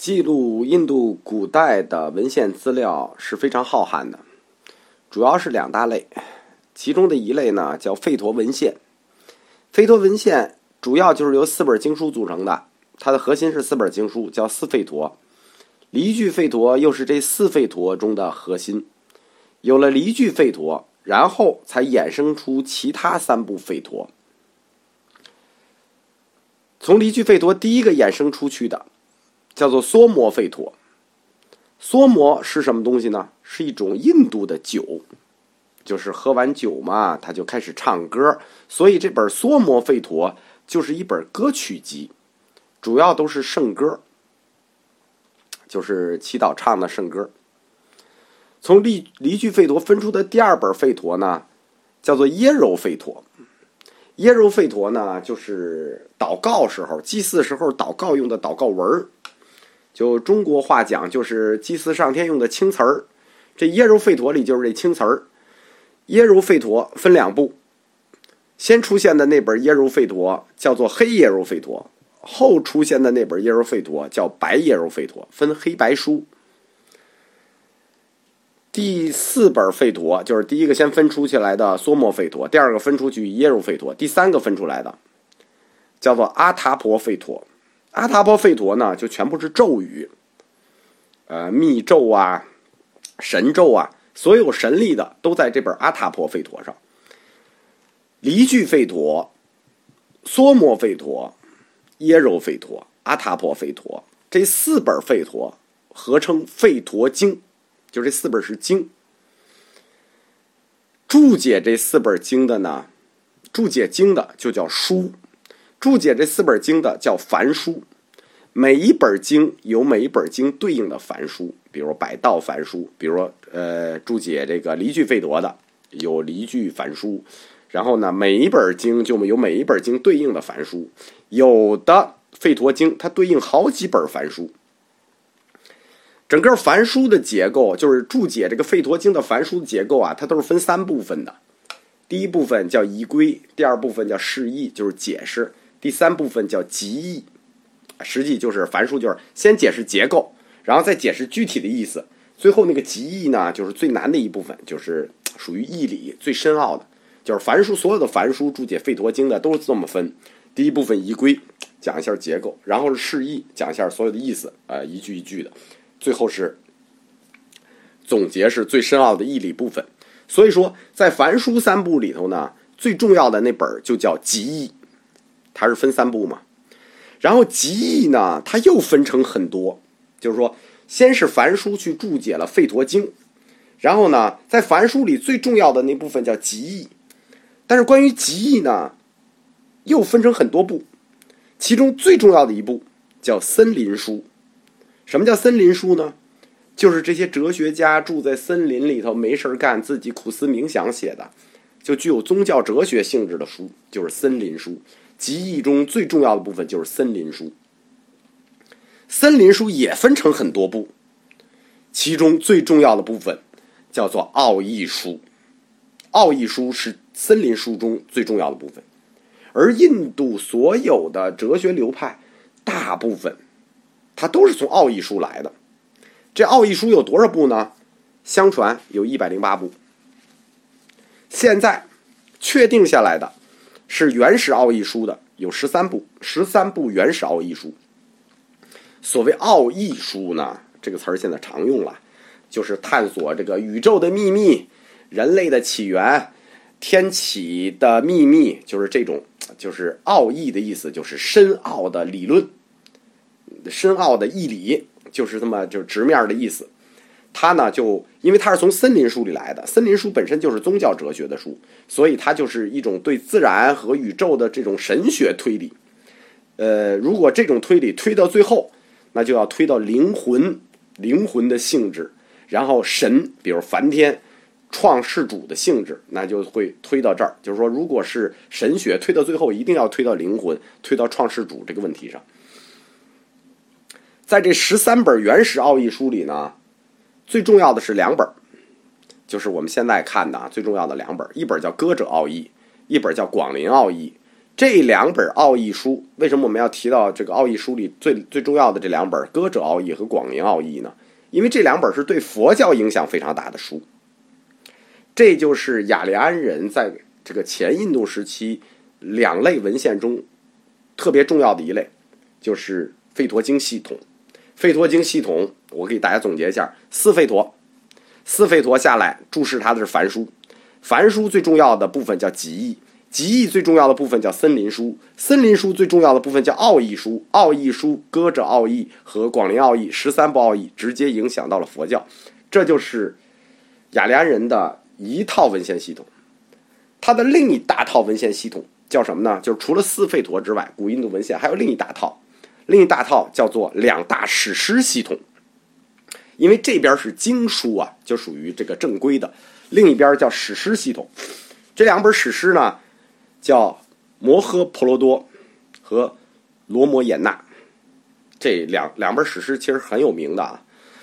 记录印度古代的文献资料是非常浩瀚的，主要是两大类，其中的一类呢叫吠陀文献。吠陀文献主要就是由四本经书组成的，它的核心是四本经书，叫四吠陀。离句吠陀又是这四吠陀中的核心。有了离句吠陀，然后才衍生出其他三部吠陀。从离句吠陀第一个衍生出去的。叫做梭摩吠陀，梭摩是什么东西呢？是一种印度的酒，就是喝完酒嘛，他就开始唱歌，所以这本梭摩吠陀就是一本歌曲集，主要都是圣歌，就是祈祷唱的圣歌。从离离句吠陀分出的第二本吠陀呢，叫做耶柔吠陀，耶柔吠陀呢就是祷告时候、祭祀时候祷告用的祷告文儿。就中国话讲，就是祭祀上天用的青词儿。这耶柔吠陀里就是这青词儿。耶柔吠陀分两部，先出现的那本耶柔吠陀叫做黑耶柔吠陀，后出现的那本耶柔吠陀叫白耶柔吠陀，分黑白书。第四本吠陀就是第一个先分出去来的梭摩吠陀，第二个分出去耶柔吠陀，第三个分出来的叫做阿塔婆吠陀。阿塔波吠陀呢，就全部是咒语，呃，密咒啊，神咒啊，所有神力的都在这本阿塔波吠陀上。离句吠陀、梭摩吠陀、耶柔吠陀、阿塔波吠陀这四本吠陀合称吠陀经，就这四本是经。注解这四本经的呢，注解经的就叫书。注解这四本经的叫梵书，每一本经有每一本经对应的梵书，比如百道梵书，比如呃注解这个离句费陀的有离句梵书，然后呢每一本经就有每一本经对应的梵书，有的费陀经它对应好几本梵书，整个梵书的结构就是注解这个费陀经的梵书的结构啊，它都是分三部分的，第一部分叫仪规，第二部分叫释义，就是解释。第三部分叫集义，实际就是凡书，就是先解释结构，然后再解释具体的意思。最后那个集义呢，就是最难的一部分，就是属于义理最深奥的。就是凡书所有的凡书注解《吠陀经》的都是这么分：第一部分仪规，讲一下结构；然后是释义，讲一下所有的意思，呃，一句一句的；最后是总结，是最深奥的义理部分。所以说，在凡书三部里头呢，最重要的那本就叫集义。它是分三部嘛，然后集义呢，它又分成很多，就是说，先是凡书去注解了《吠陀经》，然后呢，在凡书里最重要的那部分叫集义，但是关于集义呢，又分成很多部，其中最重要的一部叫森林书。什么叫森林书呢？就是这些哲学家住在森林里头没事干，自己苦思冥想写的，就具有宗教哲学性质的书，就是森林书。集义中最重要的部分就是森林书，森林书也分成很多部，其中最重要的部分叫做奥义书，奥义书是森林书中最重要的部分，而印度所有的哲学流派大部分，它都是从奥义书来的。这奥义书有多少部呢？相传有一百零八部，现在确定下来的。是原始奥义书的有十三部，十三部原始奥义书。所谓奥义书呢，这个词儿现在常用了，就是探索这个宇宙的秘密、人类的起源、天启的秘密，就是这种，就是奥义的意思，就是深奥的理论、深奥的义理，就是这么就直面的意思。他呢，就因为它是从森林书里来的，森林书本身就是宗教哲学的书，所以它就是一种对自然和宇宙的这种神学推理。呃，如果这种推理推到最后，那就要推到灵魂、灵魂的性质，然后神，比如梵天创世主的性质，那就会推到这儿。就是说，如果是神学推到最后，一定要推到灵魂，推到创世主这个问题上。在这十三本原始奥义书里呢。最重要的是两本就是我们现在看的啊最重要的两本一本叫《歌者奥义》，一本叫《广陵奥义》。这两本奥义书，为什么我们要提到这个奥义书里最最重要的这两本《歌者奥义》和《广陵奥义》呢？因为这两本是对佛教影响非常大的书。这就是雅利安人在这个前印度时期两类文献中特别重要的一类，就是吠陀经系统。吠陀经系统，我给大家总结一下：四吠陀，四吠陀下来注释它的是梵书，梵书最重要的部分叫集义。集义最重要的部分叫森林书，森林书最重要的部分叫奥义书，奥义书歌者奥义和广陵奥义十三部奥义直接影响到了佛教，这就是雅利安人的一套文献系统。它的另一大套文献系统叫什么呢？就是除了四吠陀之外，古印度文献还有另一大套，另一大套叫做两大史诗系统。因为这边是经书啊，就属于这个正规的；另一边叫史诗系统。这两本史诗呢？叫摩诃婆罗多和罗摩衍那，这两两本史诗其实很有名的啊。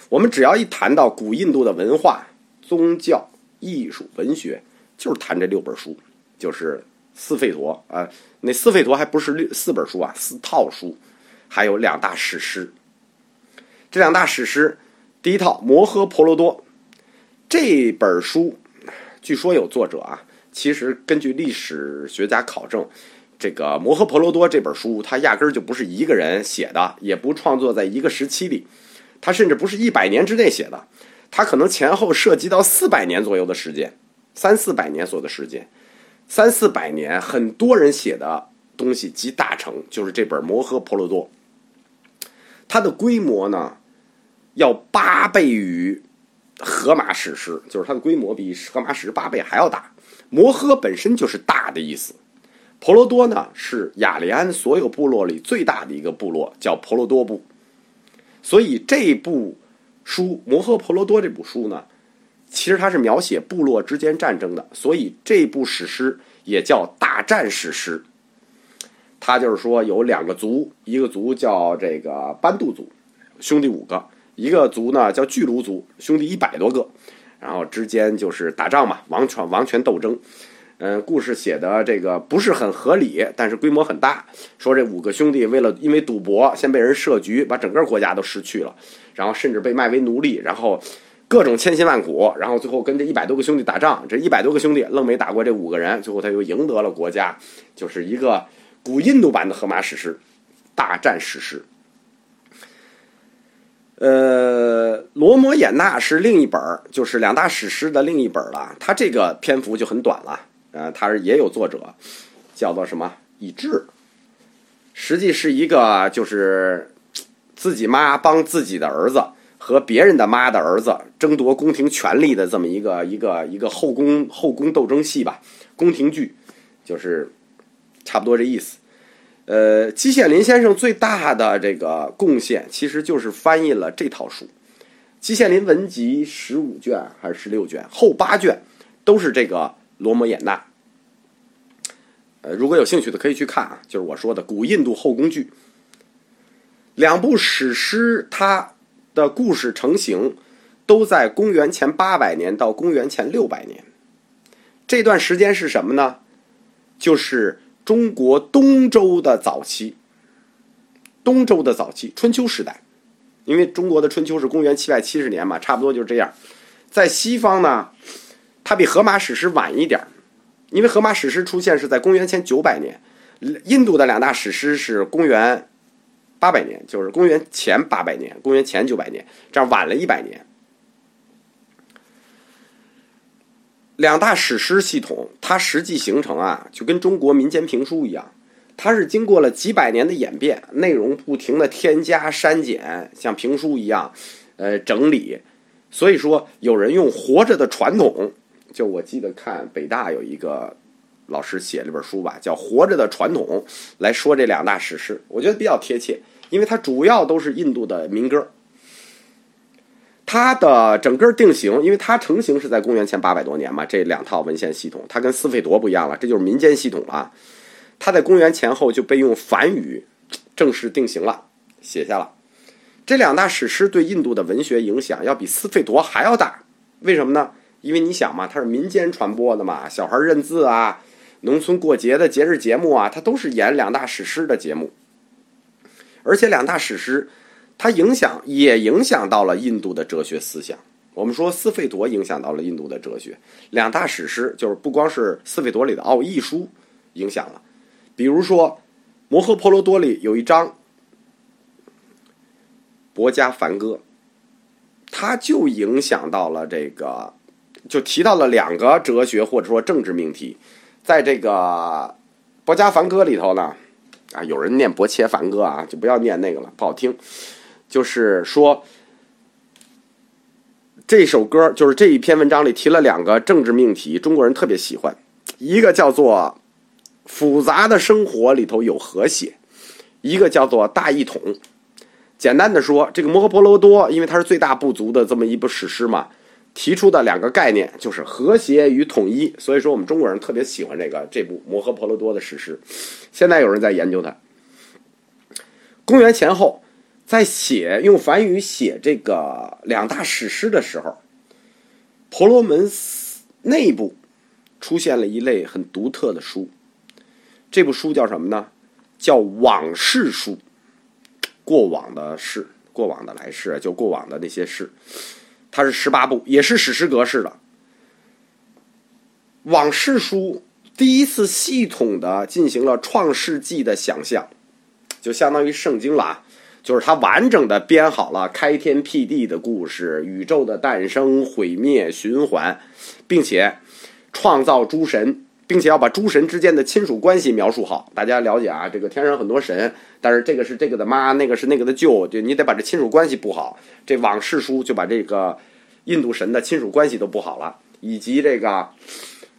我们只要一谈到古印度的文化、宗教、艺术、文学，就是谈这六本书，就是四吠陀啊。那四吠陀还不是六四本书啊，四套书，还有两大史诗。这两大史诗，第一套摩诃婆罗多这本书，据说有作者啊。其实，根据历史学家考证，这个《摩诃婆罗多》这本书，它压根儿就不是一个人写的，也不创作在一个时期里，它甚至不是一百年之内写的，它可能前后涉及到四百年左右的时间，三四百年左右的时间，三四百年，很多人写的东西集大成，就是这本《摩诃婆罗多》，它的规模呢，要八倍于《荷马史诗》，就是它的规模比《荷马史诗》八倍还要大。摩诃本身就是大的意思，婆罗多呢是雅利安所有部落里最大的一个部落，叫婆罗多部。所以这部书《摩诃婆罗多》这部书呢，其实它是描写部落之间战争的，所以这部史诗也叫大战史诗。它就是说有两个族，一个族叫这个班杜族，兄弟五个；一个族呢叫巨卢族，兄弟一百多个。然后之间就是打仗嘛，王权王权斗争。嗯，故事写的这个不是很合理，但是规模很大。说这五个兄弟为了因为赌博，先被人设局，把整个国家都失去了，然后甚至被卖为奴隶，然后各种千辛万苦，然后最后跟这一百多个兄弟打仗，这一百多个兄弟愣没打过这五个人，最后他又赢得了国家，就是一个古印度版的荷马史诗，大战史诗。呃，罗摩衍那是另一本就是两大史诗的另一本了。它这个篇幅就很短了，呃，它也有作者，叫做什么以智，实际是一个就是自己妈帮自己的儿子和别人的妈的儿子争夺宫廷权力的这么一个一个一个后宫后宫斗争戏吧，宫廷剧，就是差不多这意思。呃，季羡林先生最大的这个贡献，其实就是翻译了这套书，《季羡林文集》十五卷还是十六卷，后八卷都是这个罗摩衍那。呃，如果有兴趣的可以去看啊，就是我说的古印度后宫剧，两部史诗，它的故事成型都在公元前八百年到公元前六百年，这段时间是什么呢？就是。中国东周的早期，东周的早期，春秋时代，因为中国的春秋是公元七百七十年嘛，差不多就是这样。在西方呢，它比荷马史诗晚一点因为荷马史诗出现是在公元前九百年，印度的两大史诗是公元八百年，就是公元前八百年，公元前九百年，这样晚了一百年。两大史诗系统，它实际形成啊，就跟中国民间评书一样，它是经过了几百年的演变，内容不停的添加删减，像评书一样，呃，整理。所以说，有人用活着的传统，就我记得看北大有一个老师写了本书吧，叫《活着的传统》，来说这两大史诗，我觉得比较贴切，因为它主要都是印度的民歌。它的整个定型，因为它成型是在公元前八百多年嘛，这两套文献系统，它跟斯费陀不一样了，这就是民间系统了。它在公元前后就被用梵语正式定型了，写下了。这两大史诗对印度的文学影响要比斯费陀还要大，为什么呢？因为你想嘛，它是民间传播的嘛，小孩认字啊，农村过节的节日节目啊，它都是演两大史诗的节目。而且两大史诗，它影响也影响到了印度的哲学思想。我们说斯费陀影响到了印度的哲学，两大史诗就是不光是斯费陀里的奥义书影响了，比如说《摩诃婆罗多》里有一章《薄伽梵歌》，它就影响到了这个，就提到了两个哲学或者说政治命题。在这个《薄伽梵歌》里头呢，啊，有人念《薄伽梵歌》啊，就不要念那个了，不好听。就是说。这首歌就是这一篇文章里提了两个政治命题，中国人特别喜欢。一个叫做“复杂的生活里头有和谐”，一个叫做“大一统”。简单的说，这个《摩诃婆罗多》因为它是最大部族的这么一部史诗嘛，提出的两个概念就是和谐与统一。所以说，我们中国人特别喜欢这个这部《摩诃婆罗多》的史诗。现在有人在研究它。公元前后。在写用梵语写这个两大史诗的时候，婆罗门内部出现了一类很独特的书。这部书叫什么呢？叫往事书，过往的事，过往的来世，就过往的那些事。它是十八部，也是史诗格式的。往事书第一次系统的进行了创世纪的想象，就相当于圣经了啊。就是他完整的编好了开天辟地的故事、宇宙的诞生、毁灭、循环，并且创造诸神，并且要把诸神之间的亲属关系描述好。大家了解啊，这个天上很多神，但是这个是这个的妈，那个是那个的舅，就你得把这亲属关系布好。这往事书就把这个印度神的亲属关系都布好了，以及这个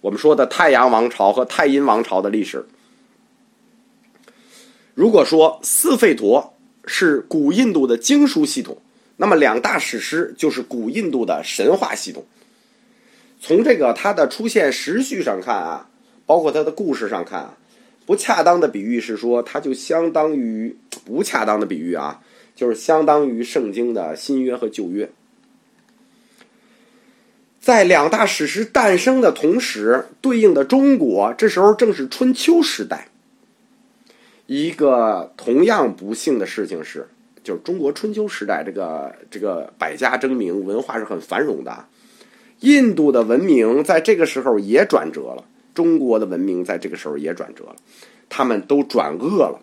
我们说的太阳王朝和太阴王朝的历史。如果说四费陀。是古印度的经书系统，那么两大史诗就是古印度的神话系统。从这个它的出现时序上看啊，包括它的故事上看啊，不恰当的比喻是说，它就相当于不恰当的比喻啊，就是相当于圣经的新约和旧约。在两大史诗诞生的同时，对应的中国这时候正是春秋时代。一个同样不幸的事情是，就是中国春秋时代这个这个百家争鸣，文化是很繁荣的。印度的文明在这个时候也转折了，中国的文明在这个时候也转折了，他们都转恶了。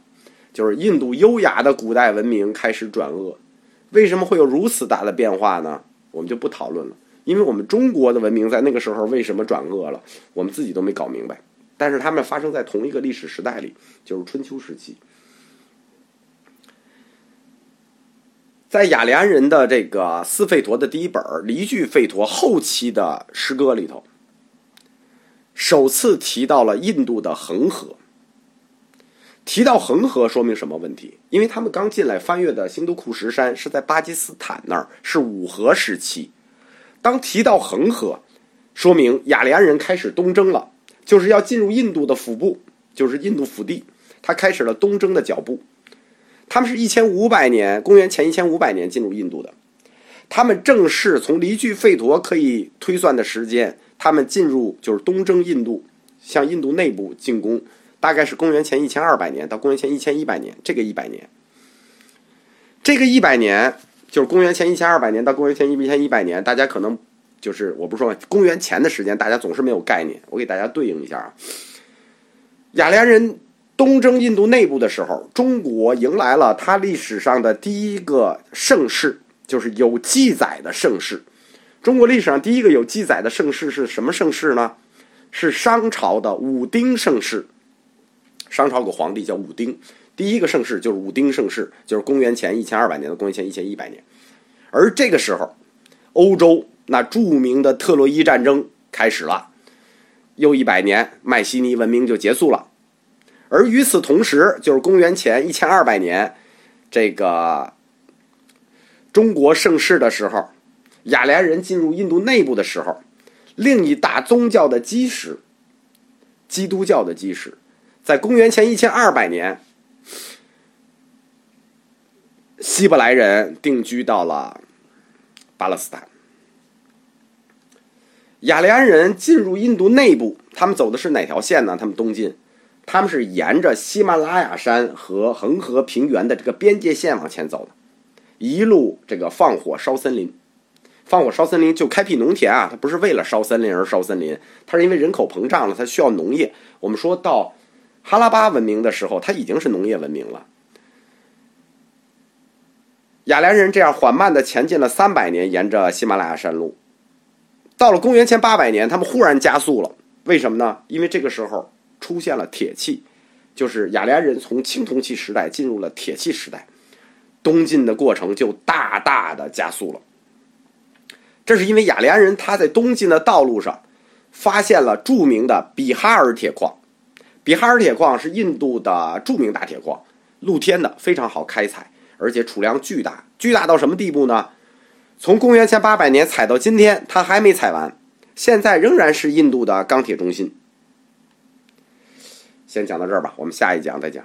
就是印度优雅的古代文明开始转恶，为什么会有如此大的变化呢？我们就不讨论了，因为我们中国的文明在那个时候为什么转恶了，我们自己都没搞明白。但是他们发生在同一个历史时代里，就是春秋时期。在雅利安人的这个斯费陀的第一本《离句费陀》后期的诗歌里头，首次提到了印度的恒河。提到恒河，说明什么问题？因为他们刚进来翻越的兴都库什山是在巴基斯坦那儿，是五河时期。当提到恒河，说明雅利安人开始东征了。就是要进入印度的腹部，就是印度腹地，他开始了东征的脚步。他们是一千五百年，公元前一千五百年进入印度的。他们正式从离句费陀可以推算的时间，他们进入就是东征印度，向印度内部进攻，大概是公元前一千二百年到公元前一千一百年。这个一百年，这个一百年就是公元前一千二百年到公元前一千一百年，大家可能。就是我不是说公元前的时间，大家总是没有概念。我给大家对应一下啊，雅利安人东征印度内部的时候，中国迎来了他历史上的第一个盛世，就是有记载的盛世。中国历史上第一个有记载的盛世是什么盛世呢？是商朝的武丁盛世。商朝有个皇帝叫武丁，第一个盛世就是武丁盛世，就是公元前一千二百年到公元前一千一百年。而这个时候，欧洲。那著名的特洛伊战争开始了，又一百年，迈锡尼文明就结束了。而与此同时，就是公元前一千二百年，这个中国盛世的时候，雅利安人进入印度内部的时候，另一大宗教的基石——基督教的基石，在公元前一千二百年，希伯来人定居到了巴勒斯坦。雅利安人进入印度内部，他们走的是哪条线呢？他们东进，他们是沿着喜马拉雅山和恒河平原的这个边界线往前走的，一路这个放火烧森林，放火烧森林就开辟农田啊！它不是为了烧森林而烧森林，它是因为人口膨胀了，它需要农业。我们说到哈拉巴文明的时候，它已经是农业文明了。雅利安人这样缓慢的前进了三百年，沿着喜马拉雅山路。到了公元前八百年，他们忽然加速了。为什么呢？因为这个时候出现了铁器，就是雅利安人从青铜器时代进入了铁器时代，东进的过程就大大的加速了。这是因为雅利安人他在东进的道路上发现了著名的比哈尔铁矿。比哈尔铁矿是印度的著名大铁矿，露天的，非常好开采，而且储量巨大，巨大到什么地步呢？从公元前八百年采到今天，它还没采完，现在仍然是印度的钢铁中心。先讲到这儿吧，我们下一讲再讲。